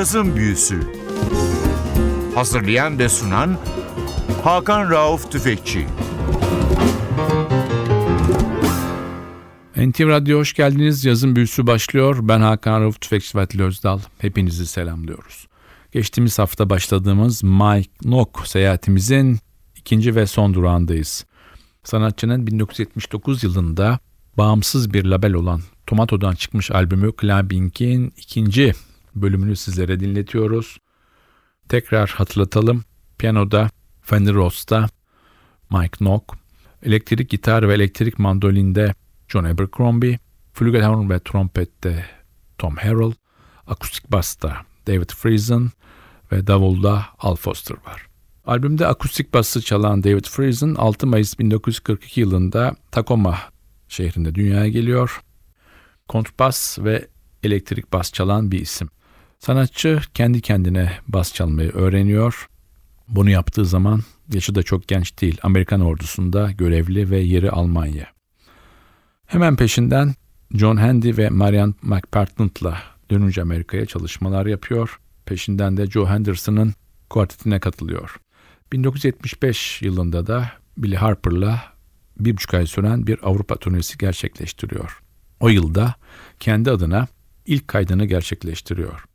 Cazın Büyüsü Hazırlayan ve sunan Hakan Rauf Tüfekçi NTV Radyo hoş geldiniz. Yazın büyüsü başlıyor. Ben Hakan Rauf Tüfekçi ve Özdal. Hepinizi selamlıyoruz. Geçtiğimiz hafta başladığımız Mike Nock seyahatimizin ikinci ve son durağındayız. Sanatçının 1979 yılında bağımsız bir label olan Tomato'dan çıkmış albümü Clubbing'in ikinci bölümünü sizlere dinletiyoruz. Tekrar hatırlatalım. Piyanoda Fender Rhodes,'da Mike Nock, elektrik gitar ve elektrik mandolinde John Abercrombie, flügelhorn ve trompette Tom Harrell, akustik basta David Friesen ve davulda Al Foster var. Albümde akustik bası çalan David Friesen 6 Mayıs 1942 yılında Tacoma şehrinde dünyaya geliyor. Kontrbas ve elektrik bas çalan bir isim. Sanatçı kendi kendine bas çalmayı öğreniyor. Bunu yaptığı zaman yaşı da çok genç değil. Amerikan ordusunda görevli ve yeri Almanya. Hemen peşinden John Handy ve Marian McPartland'la dönünce Amerika'ya çalışmalar yapıyor. Peşinden de Joe Henderson'ın kuartetine katılıyor. 1975 yılında da Billy Harper'la bir buçuk ay süren bir Avrupa turnesi gerçekleştiriyor. O yılda kendi adına ilk kaydını gerçekleştiriyor.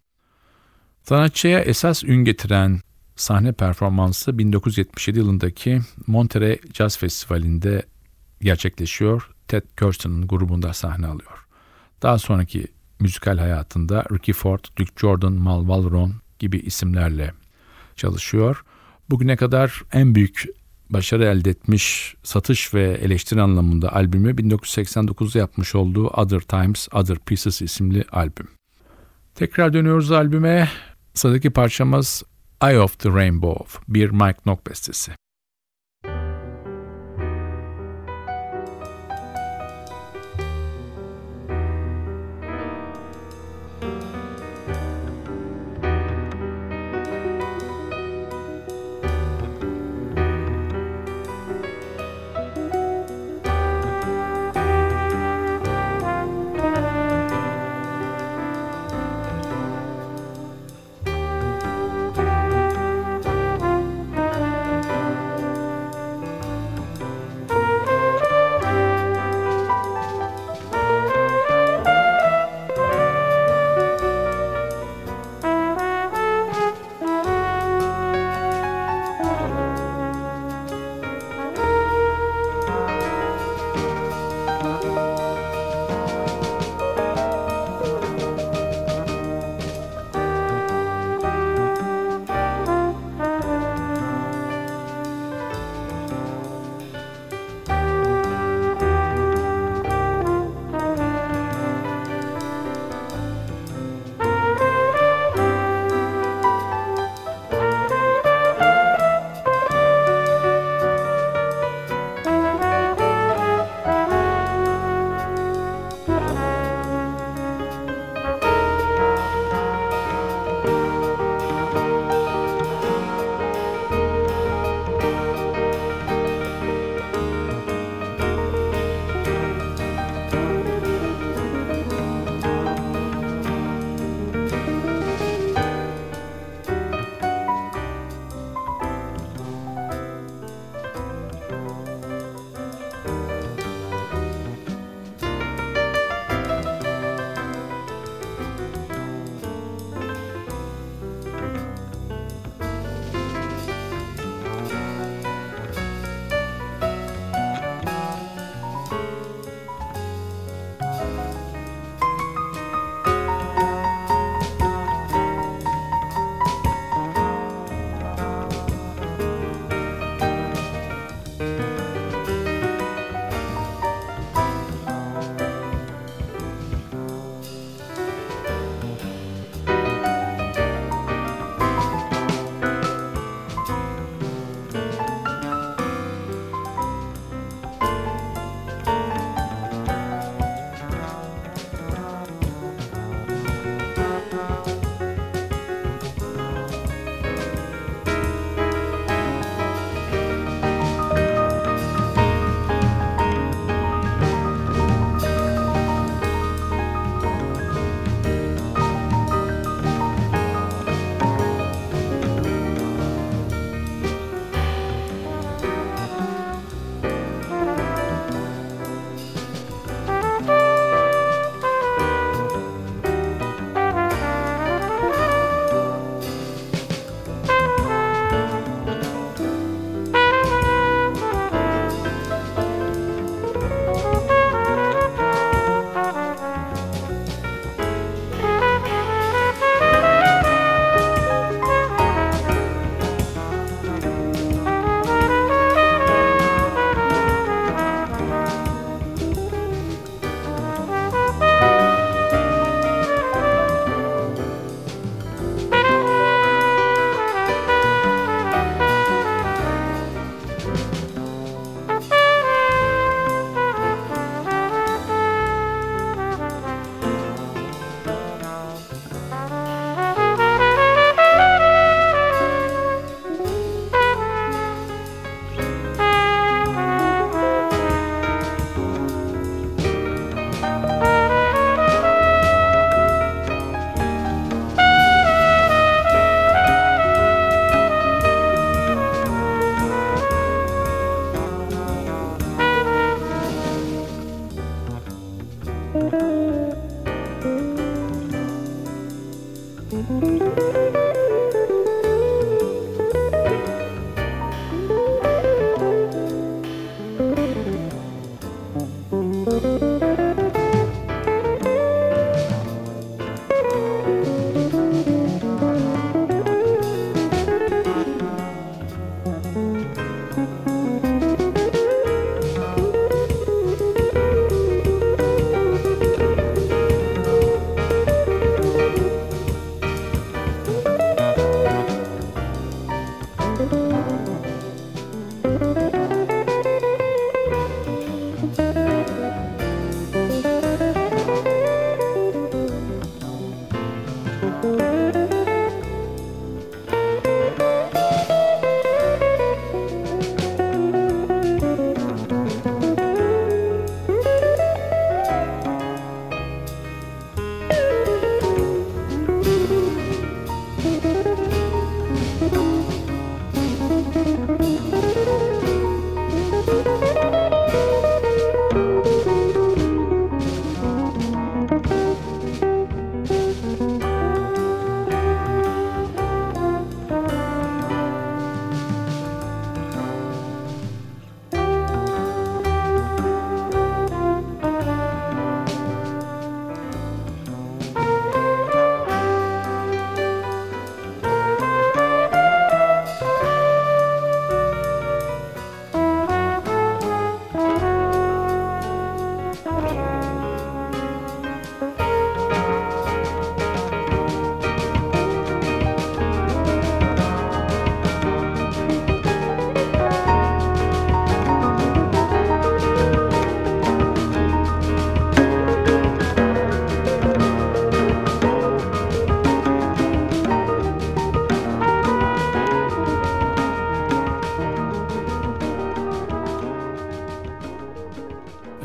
Sanatçıya esas ün getiren sahne performansı 1977 yılındaki Monterey Jazz Festivali'nde gerçekleşiyor. Ted Kirsten'ın grubunda sahne alıyor. Daha sonraki müzikal hayatında Ricky Ford, Duke Jordan, Mal Valron gibi isimlerle çalışıyor. Bugüne kadar en büyük başarı elde etmiş satış ve eleştiri anlamında albümü 1989'da yapmış olduğu Other Times, Other Pieces isimli albüm. Tekrar dönüyoruz albüme. Sıradaki parçamız Eye of the Rainbow, bir Mike Nock bestesi.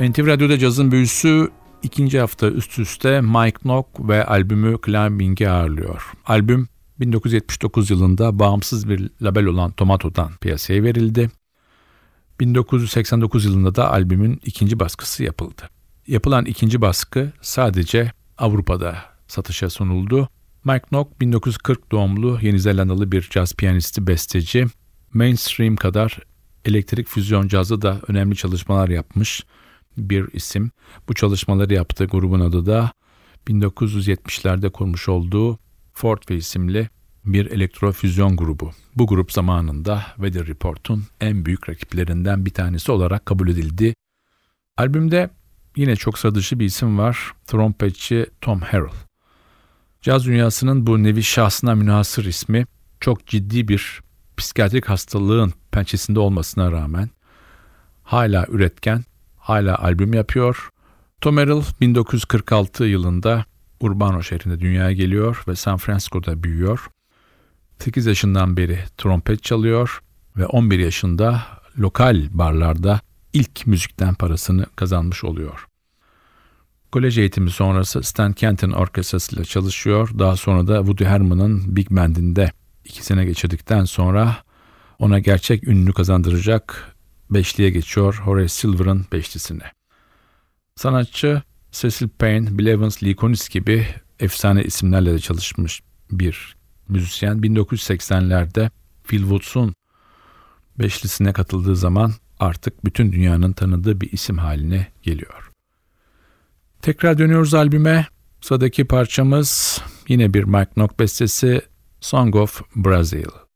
NTV Radyo'da cazın büyüsü ikinci hafta üst üste Mike Nock ve albümü Climbing'i ağırlıyor. Albüm 1979 yılında bağımsız bir label olan Tomato'dan piyasaya verildi. 1989 yılında da albümün ikinci baskısı yapıldı. Yapılan ikinci baskı sadece Avrupa'da satışa sunuldu. Mike Nock 1940 doğumlu Yeni Zelandalı bir caz piyanisti besteci. Mainstream kadar elektrik füzyon cazı da önemli çalışmalar yapmış bir isim. Bu çalışmaları yaptığı grubun adı da 1970'lerde kurmuş olduğu Fort isimli bir elektrofüzyon grubu. Bu grup zamanında Weather Report'un en büyük rakiplerinden bir tanesi olarak kabul edildi. Albümde yine çok sıra bir isim var. Trompetçi Tom Harrell. Caz dünyasının bu nevi şahsına münhasır ismi çok ciddi bir psikiyatrik hastalığın pençesinde olmasına rağmen hala üretken, hala albüm yapıyor. Tom Harrell 1946 yılında Urbano şehrinde dünyaya geliyor ve San Francisco'da büyüyor. 8 yaşından beri trompet çalıyor ve 11 yaşında lokal barlarda ilk müzikten parasını kazanmış oluyor. Kolej eğitimi sonrası Stan Kenton orkestrasıyla çalışıyor. Daha sonra da Woody Herman'ın Big Band'inde iki sene geçirdikten sonra ona gerçek ünlü kazandıracak beşliğe geçiyor Horace Silver'ın beşlisine. Sanatçı Cecil Payne, Bill Evans, Lee Konitz gibi efsane isimlerle de çalışmış bir müzisyen 1980'lerde Phil Woods'un beşlisine katıldığı zaman artık bütün dünyanın tanıdığı bir isim haline geliyor. Tekrar dönüyoruz albüme. Sıradaki parçamız yine bir Mike Nock bestesi Song of Brazil.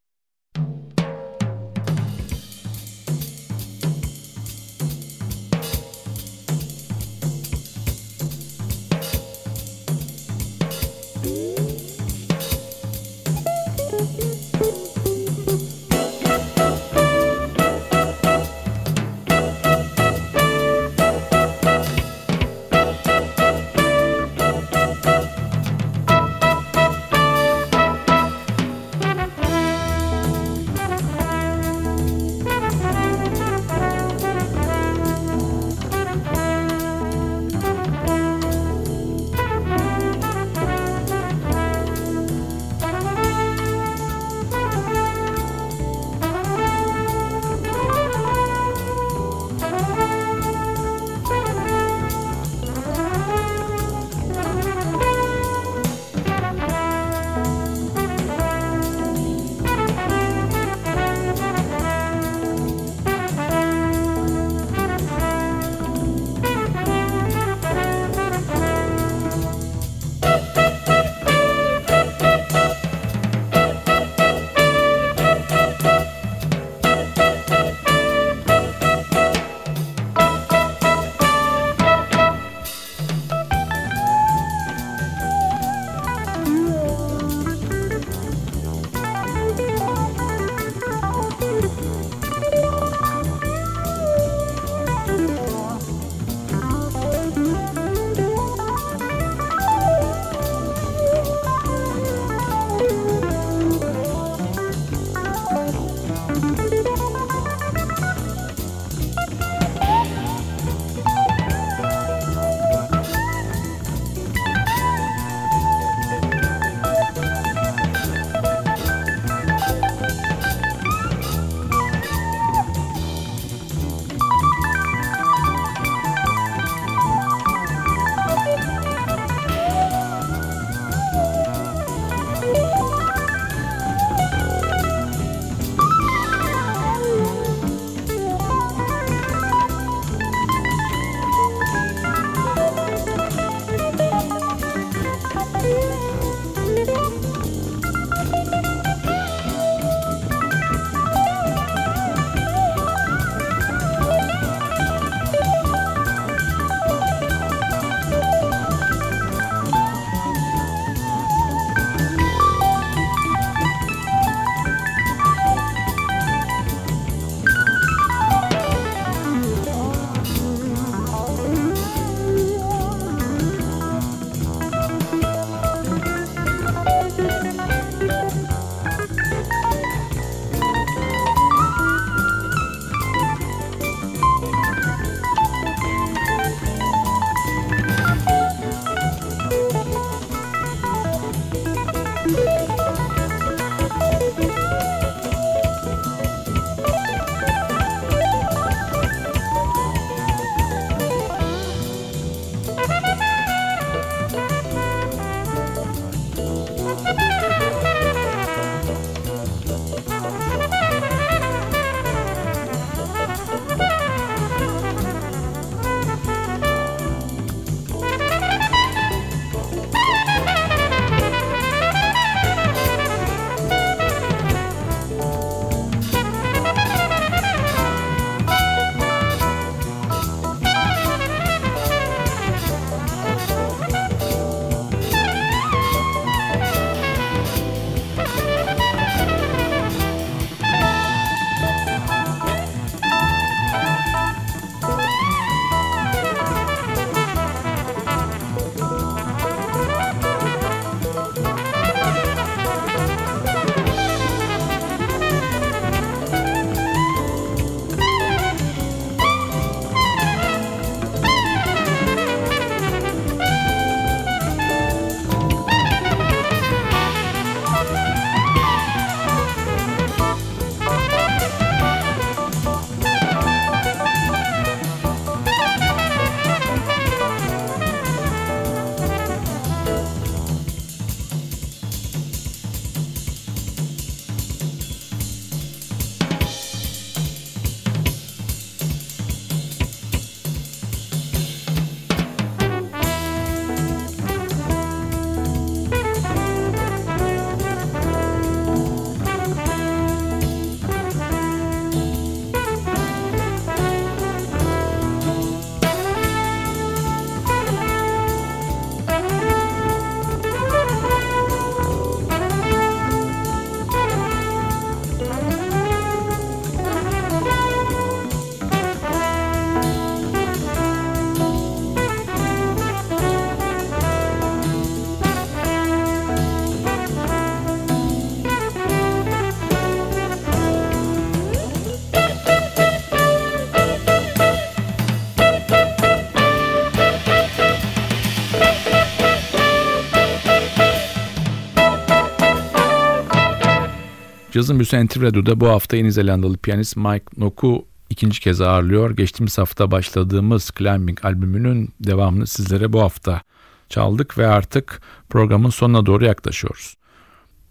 Cazın Büyüsü NTV bu hafta Yeni Zelandalı piyanist Mike Nock'u ikinci kez ağırlıyor. Geçtiğimiz hafta başladığımız Climbing albümünün devamını sizlere bu hafta çaldık ve artık programın sonuna doğru yaklaşıyoruz.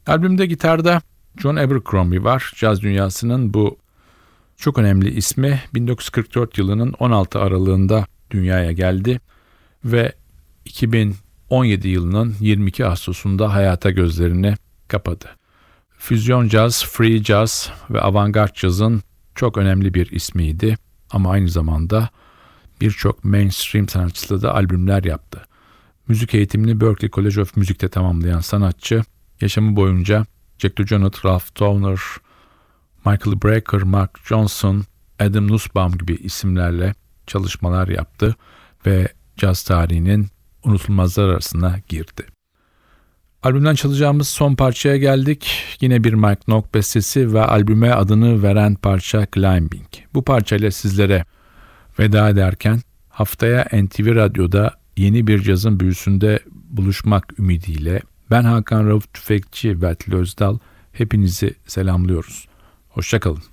Albümde gitarda John Abercrombie var. Caz dünyasının bu çok önemli ismi 1944 yılının 16 aralığında dünyaya geldi ve 2017 yılının 22 Ağustos'unda hayata gözlerini kapadı. Füzyon caz, free jazz ve avantgard cazın çok önemli bir ismiydi ama aynı zamanda birçok mainstream sanatçısıyla da albümler yaptı. Müzik eğitimini Berklee College of Music'te tamamlayan sanatçı, yaşamı boyunca Jack DeJohnette, Ralph Towner, Michael Brecker, Mark Johnson, Adam Nussbaum gibi isimlerle çalışmalar yaptı ve caz tarihinin unutulmazlar arasına girdi. Albümden çalacağımız son parçaya geldik. Yine bir Mike Nock bestesi ve albüme adını veren parça Climbing. Bu parçayla sizlere veda ederken haftaya NTV Radyo'da yeni bir cazın büyüsünde buluşmak ümidiyle ben Hakan Rauf Tüfekçi ve Özdal hepinizi selamlıyoruz. Hoşçakalın.